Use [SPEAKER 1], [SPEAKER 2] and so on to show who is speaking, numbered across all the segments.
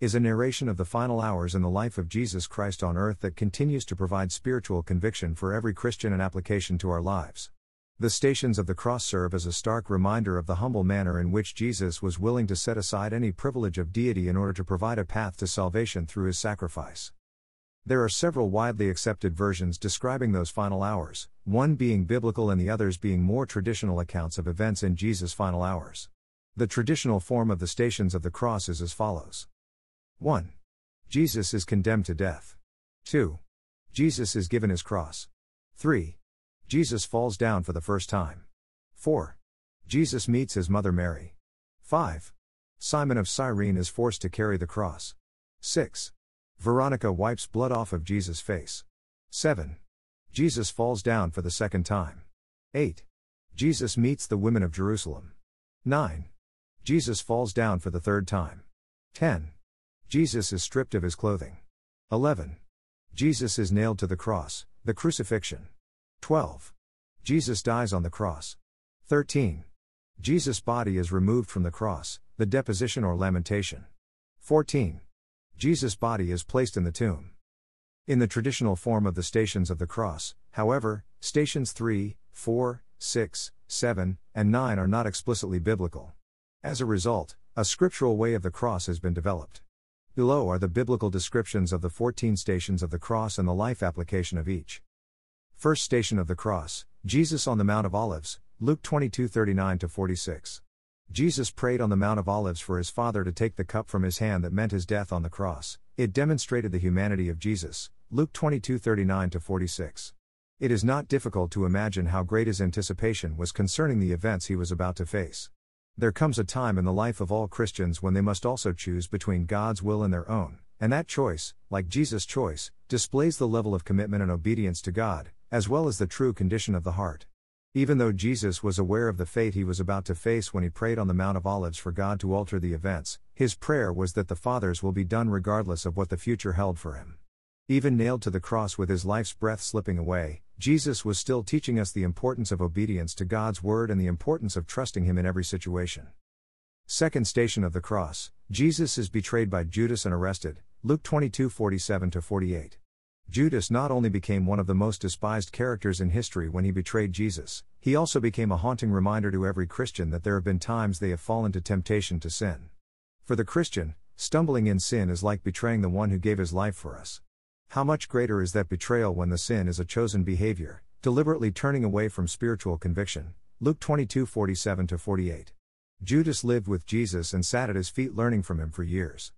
[SPEAKER 1] is a narration of the final hours in the life of Jesus Christ on earth that continues to provide spiritual conviction for every Christian and application to our lives. The stations of the cross serve as a stark reminder of the humble manner in which Jesus was willing to set aside any privilege of deity in order to provide a path to salvation through his sacrifice. There are several widely accepted versions describing those final hours, one being biblical and the others being more traditional accounts of events in Jesus' final hours. The traditional form of the stations of the cross is as follows 1. Jesus is condemned to death. 2. Jesus is given his cross. 3. Jesus falls down for the first time. 4. Jesus meets his mother Mary. 5. Simon of Cyrene is forced to carry the cross. 6. Veronica wipes blood off of Jesus' face. 7. Jesus falls down for the second time. 8. Jesus meets the women of Jerusalem. 9. Jesus falls down for the third time. 10. Jesus is stripped of his clothing. 11. Jesus is nailed to the cross, the crucifixion. 12. Jesus dies on the cross. 13. Jesus' body is removed from the cross, the deposition or lamentation. 14. Jesus' body is placed in the tomb. In the traditional form of the stations of the cross, however, stations 3, 4, 6, 7, and 9 are not explicitly biblical. As a result, a scriptural way of the cross has been developed. Below are the biblical descriptions of the 14 stations of the cross and the life application of each. First station of the cross, Jesus on the Mount of Olives, Luke 22 39 46. Jesus prayed on the Mount of Olives for his Father to take the cup from his hand that meant his death on the cross. It demonstrated the humanity of Jesus, Luke 22 39 46. It is not difficult to imagine how great his anticipation was concerning the events he was about to face. There comes a time in the life of all Christians when they must also choose between God's will and their own, and that choice, like Jesus' choice, displays the level of commitment and obedience to God, as well as the true condition of the heart. Even though Jesus was aware of the fate he was about to face when he prayed on the Mount of Olives for God to alter the events, his prayer was that the Father's will be done regardless of what the future held for him. Even nailed to the cross with his life's breath slipping away, Jesus was still teaching us the importance of obedience to God's word and the importance of trusting him in every situation. Second station of the cross, Jesus is betrayed by Judas and arrested, Luke 22 47 48. Judas not only became one of the most despised characters in history when he betrayed Jesus, he also became a haunting reminder to every Christian that there have been times they have fallen to temptation to sin. For the Christian, stumbling in sin is like betraying the one who gave his life for us. How much greater is that betrayal when the sin is a chosen behavior, deliberately turning away from spiritual conviction? Luke 22 47 48. Judas lived with Jesus and sat at his feet learning from him for years.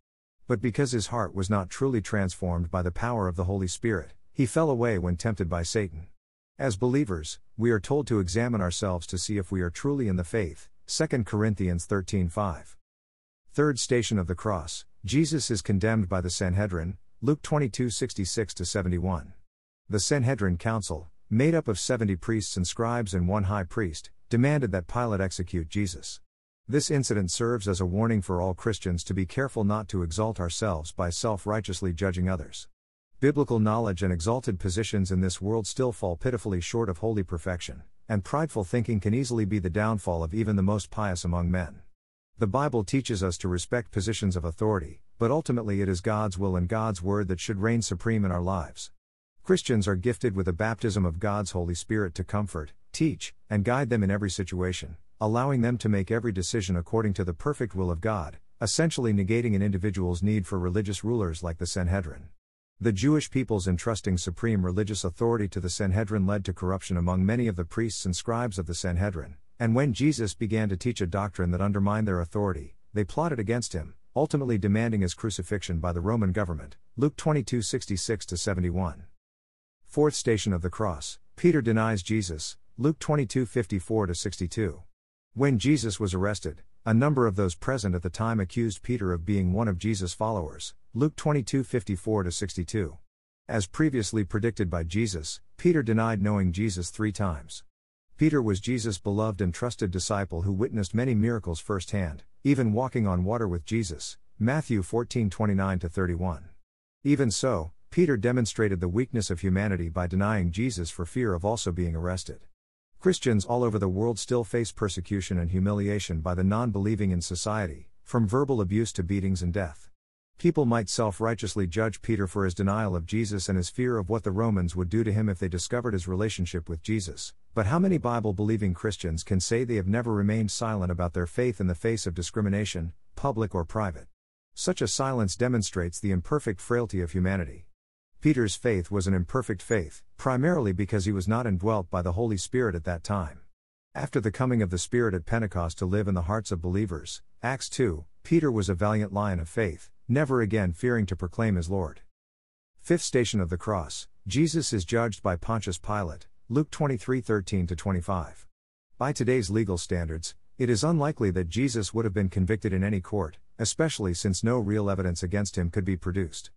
[SPEAKER 1] But because his heart was not truly transformed by the power of the Holy Spirit, he fell away when tempted by Satan. As believers, we are told to examine ourselves to see if we are truly in the faith. 2 Corinthians 13:5. Third station of the cross, Jesus is condemned by the Sanhedrin, Luke 22:66 71. The Sanhedrin council, made up of 70 priests and scribes and one high priest, demanded that Pilate execute Jesus. This incident serves as a warning for all Christians to be careful not to exalt ourselves by self righteously judging others. Biblical knowledge and exalted positions in this world still fall pitifully short of holy perfection, and prideful thinking can easily be the downfall of even the most pious among men. The Bible teaches us to respect positions of authority, but ultimately it is God's will and God's word that should reign supreme in our lives. Christians are gifted with a baptism of God's Holy Spirit to comfort, teach, and guide them in every situation, allowing them to make every decision according to the perfect will of God, essentially negating an individual's need for religious rulers like the Sanhedrin. The Jewish people's entrusting supreme religious authority to the Sanhedrin led to corruption among many of the priests and scribes of the Sanhedrin, and when Jesus began to teach a doctrine that undermined their authority, they plotted against him, ultimately demanding his crucifixion by the Roman government. Luke 22 66 71. Fourth station of the cross Peter denies Jesus, Luke 22 54 62. When Jesus was arrested, a number of those present at the time accused Peter of being one of Jesus' followers, Luke 22 54 62. As previously predicted by Jesus, Peter denied knowing Jesus three times. Peter was Jesus' beloved and trusted disciple who witnessed many miracles firsthand, even walking on water with Jesus. Matthew 14 29 31. Even so, Peter demonstrated the weakness of humanity by denying Jesus for fear of also being arrested. Christians all over the world still face persecution and humiliation by the non believing in society, from verbal abuse to beatings and death. People might self righteously judge Peter for his denial of Jesus and his fear of what the Romans would do to him if they discovered his relationship with Jesus. But how many Bible believing Christians can say they have never remained silent about their faith in the face of discrimination, public or private? Such a silence demonstrates the imperfect frailty of humanity. Peter's faith was an imperfect faith, primarily because he was not indwelt by the Holy Spirit at that time. After the coming of the Spirit at Pentecost to live in the hearts of believers, Acts 2, Peter was a valiant lion of faith, never again fearing to proclaim his Lord. Fifth station of the cross Jesus is judged by Pontius Pilate, Luke 23 13 25. By today's legal standards, it is unlikely that Jesus would have been convicted in any court, especially since no real evidence against him could be produced.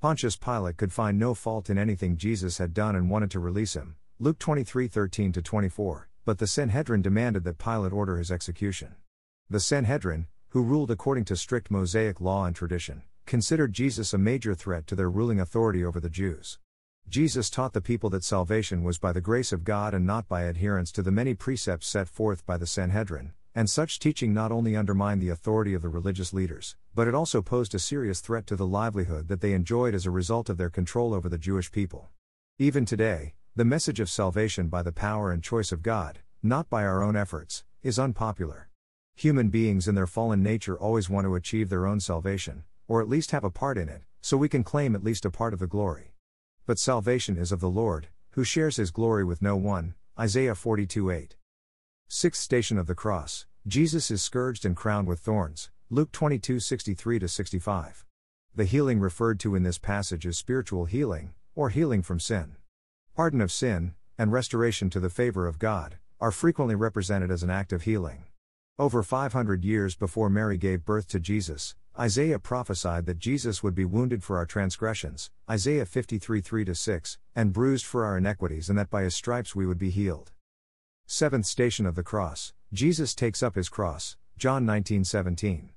[SPEAKER 1] Pontius Pilate could find no fault in anything Jesus had done and wanted to release him, Luke 23 13 24, but the Sanhedrin demanded that Pilate order his execution. The Sanhedrin, who ruled according to strict Mosaic law and tradition, considered Jesus a major threat to their ruling authority over the Jews. Jesus taught the people that salvation was by the grace of God and not by adherence to the many precepts set forth by the Sanhedrin, and such teaching not only undermined the authority of the religious leaders, but it also posed a serious threat to the livelihood that they enjoyed as a result of their control over the Jewish people. Even today, the message of salvation by the power and choice of God, not by our own efforts, is unpopular. Human beings in their fallen nature always want to achieve their own salvation, or at least have a part in it, so we can claim at least a part of the glory. But salvation is of the Lord, who shares his glory with no one. Isaiah 42 8. Sixth station of the cross Jesus is scourged and crowned with thorns. Luke 22 63 65. The healing referred to in this passage is spiritual healing, or healing from sin. Pardon of sin, and restoration to the favor of God, are frequently represented as an act of healing. Over 500 years before Mary gave birth to Jesus, Isaiah prophesied that Jesus would be wounded for our transgressions, Isaiah 53 3 6, and bruised for our iniquities, and that by his stripes we would be healed. Seventh station of the cross Jesus takes up his cross, John 19 17.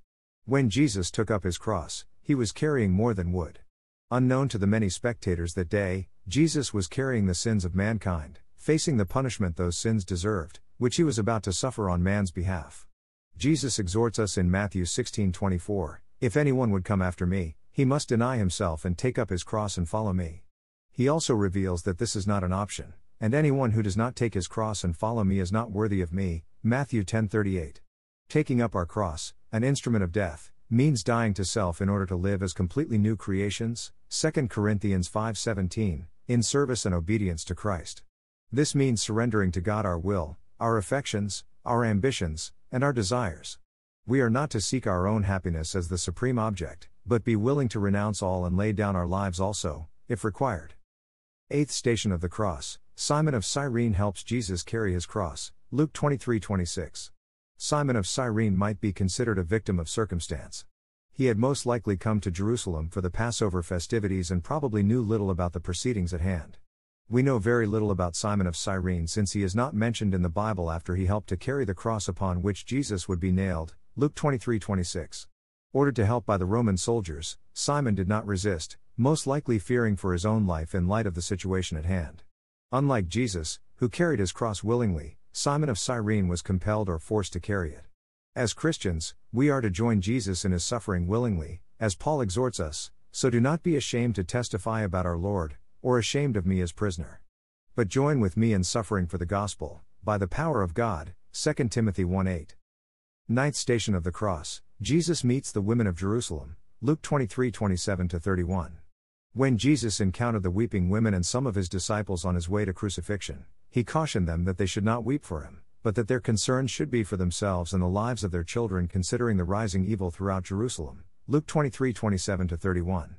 [SPEAKER 1] When Jesus took up his cross, he was carrying more than wood. Unknown to the many spectators that day, Jesus was carrying the sins of mankind, facing the punishment those sins deserved, which he was about to suffer on man's behalf. Jesus exhorts us in Matthew 16:24, If anyone would come after me, he must deny himself and take up his cross and follow me. He also reveals that this is not an option, and anyone who does not take his cross and follow me is not worthy of me. Matthew 10:38. Taking up our cross, an instrument of death, means dying to self in order to live as completely new creations. 2 Corinthians 5:17, in service and obedience to Christ. This means surrendering to God our will, our affections, our ambitions, and our desires. We are not to seek our own happiness as the supreme object, but be willing to renounce all and lay down our lives also, if required. Eighth station of the cross Simon of Cyrene helps Jesus carry his cross, Luke 23 26. Simon of Cyrene might be considered a victim of circumstance. He had most likely come to Jerusalem for the Passover festivities and probably knew little about the proceedings at hand. We know very little about Simon of Cyrene since he is not mentioned in the Bible after he helped to carry the cross upon which Jesus would be nailed. Luke 23:26. Ordered to help by the Roman soldiers, Simon did not resist, most likely fearing for his own life in light of the situation at hand. Unlike Jesus, who carried his cross willingly, Simon of Cyrene was compelled or forced to carry it. As Christians, we are to join Jesus in his suffering willingly, as Paul exhorts us, so do not be ashamed to testify about our Lord, or ashamed of me as prisoner. But join with me in suffering for the gospel, by the power of God. 2 Timothy 1 8. Ninth station of the cross Jesus meets the women of Jerusalem. Luke 23 27 31. When Jesus encountered the weeping women and some of his disciples on his way to crucifixion, he cautioned them that they should not weep for him, but that their concerns should be for themselves and the lives of their children, considering the rising evil throughout Jerusalem. Luke 23 27 31.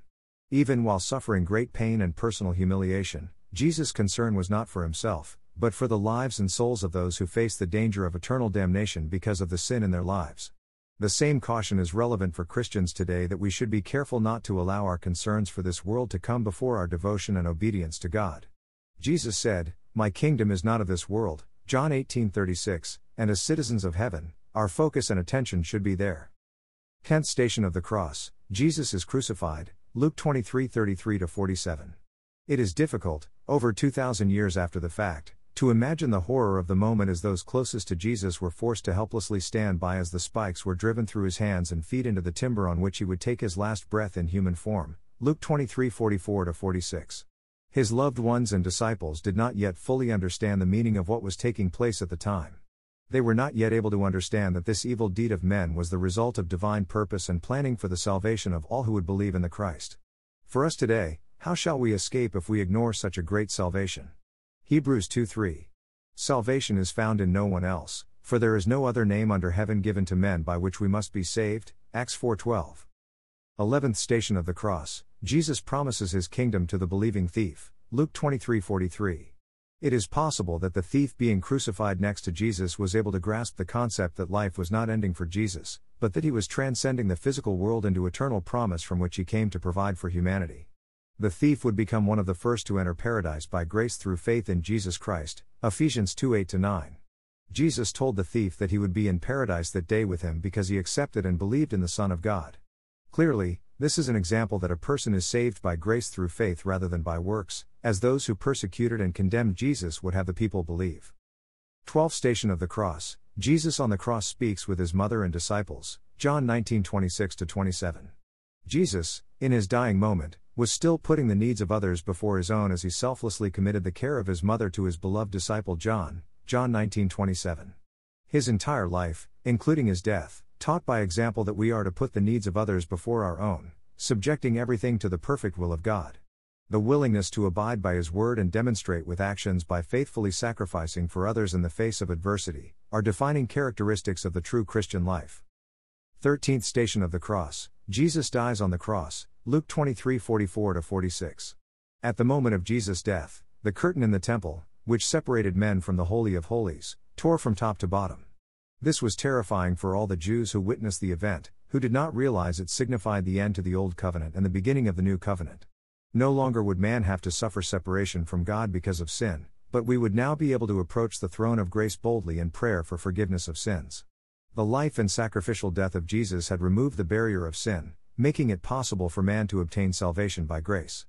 [SPEAKER 1] Even while suffering great pain and personal humiliation, Jesus' concern was not for himself, but for the lives and souls of those who face the danger of eternal damnation because of the sin in their lives. The same caution is relevant for Christians today that we should be careful not to allow our concerns for this world to come before our devotion and obedience to God. Jesus said, My kingdom is not of this world, John 18:36, and as citizens of heaven, our focus and attention should be there. 10th station of the cross, Jesus is crucified, Luke 23:33 47. It is difficult, over 2000 years after the fact, to imagine the horror of the moment as those closest to Jesus were forced to helplessly stand by as the spikes were driven through his hands and feet into the timber on which he would take his last breath in human form. Luke 23:44 46. His loved ones and disciples did not yet fully understand the meaning of what was taking place at the time. They were not yet able to understand that this evil deed of men was the result of divine purpose and planning for the salvation of all who would believe in the Christ. For us today, how shall we escape if we ignore such a great salvation? Hebrews 2 3. Salvation is found in no one else, for there is no other name under heaven given to men by which we must be saved. Acts 4:12. 11th station of the cross. Jesus promises his kingdom to the believing thief. Luke 23:43. It is possible that the thief being crucified next to Jesus was able to grasp the concept that life was not ending for Jesus, but that he was transcending the physical world into eternal promise from which he came to provide for humanity. The thief would become one of the first to enter paradise by grace through faith in Jesus Christ. Ephesians 2 8 9. Jesus told the thief that he would be in paradise that day with him because he accepted and believed in the Son of God. Clearly, this is an example that a person is saved by grace through faith rather than by works, as those who persecuted and condemned Jesus would have the people believe. 12th station of the cross. Jesus on the cross speaks with his mother and disciples. John 19:26 27. Jesus, in his dying moment, was still putting the needs of others before his own as he selflessly committed the care of his mother to his beloved disciple John, John 19:27. His entire life, including his death, taught by example that we are to put the needs of others before our own, subjecting everything to the perfect will of God. The willingness to abide by his word and demonstrate with actions by faithfully sacrificing for others in the face of adversity are defining characteristics of the true Christian life. 13th station of the cross. Jesus dies on the cross, Luke 23 44 46. At the moment of Jesus' death, the curtain in the temple, which separated men from the Holy of Holies, tore from top to bottom. This was terrifying for all the Jews who witnessed the event, who did not realize it signified the end to the Old Covenant and the beginning of the New Covenant. No longer would man have to suffer separation from God because of sin, but we would now be able to approach the throne of grace boldly in prayer for forgiveness of sins. The life and sacrificial death of Jesus had removed the barrier of sin, making it possible for man to obtain salvation by grace.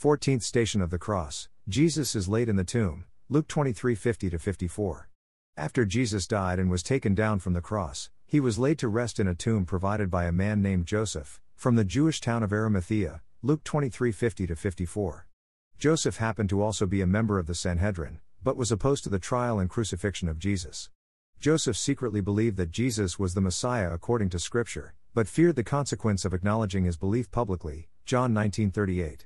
[SPEAKER 1] 14th station of the cross Jesus is laid in the tomb, Luke 23 50 54. After Jesus died and was taken down from the cross, he was laid to rest in a tomb provided by a man named Joseph, from the Jewish town of Arimathea, Luke 23 50 54. Joseph happened to also be a member of the Sanhedrin, but was opposed to the trial and crucifixion of Jesus. Joseph secretly believed that Jesus was the Messiah according to Scripture, but feared the consequence of acknowledging his belief publicly. John 19:38.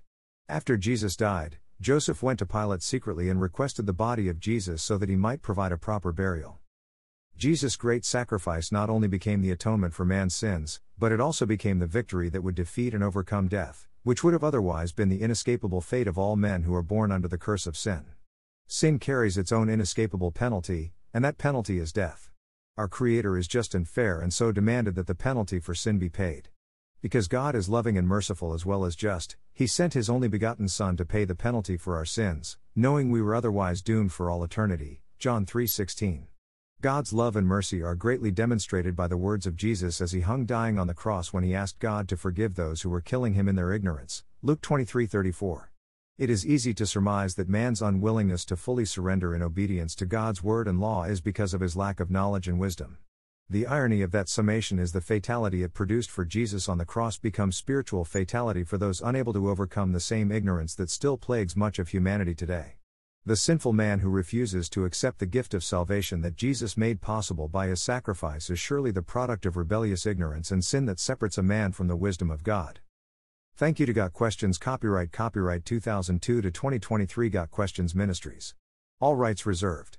[SPEAKER 1] After Jesus died, Joseph went to Pilate secretly and requested the body of Jesus so that he might provide a proper burial. Jesus' great sacrifice not only became the atonement for man's sins, but it also became the victory that would defeat and overcome death, which would have otherwise been the inescapable fate of all men who are born under the curse of sin. Sin carries its own inescapable penalty, and that penalty is death our Creator is just and fair and so demanded that the penalty for sin be paid. Because God is loving and merciful as well as just, He sent His only begotten Son to pay the penalty for our sins, knowing we were otherwise doomed for all eternity. John 3:16. God's love and mercy are greatly demonstrated by the words of Jesus as he hung dying on the cross when he asked God to forgive those who were killing him in their ignorance. Luke 23:34. It is easy to surmise that man's unwillingness to fully surrender in obedience to God's word and law is because of his lack of knowledge and wisdom. The irony of that summation is the fatality it produced for Jesus on the cross becomes spiritual fatality for those unable to overcome the same ignorance that still plagues much of humanity today. The sinful man who refuses to accept the gift of salvation that Jesus made possible by his sacrifice is surely the product of rebellious ignorance and sin that separates a man from the wisdom of God. Thank you to Got Questions Copyright Copyright 2002 to 2023 Got Questions Ministries. All rights reserved.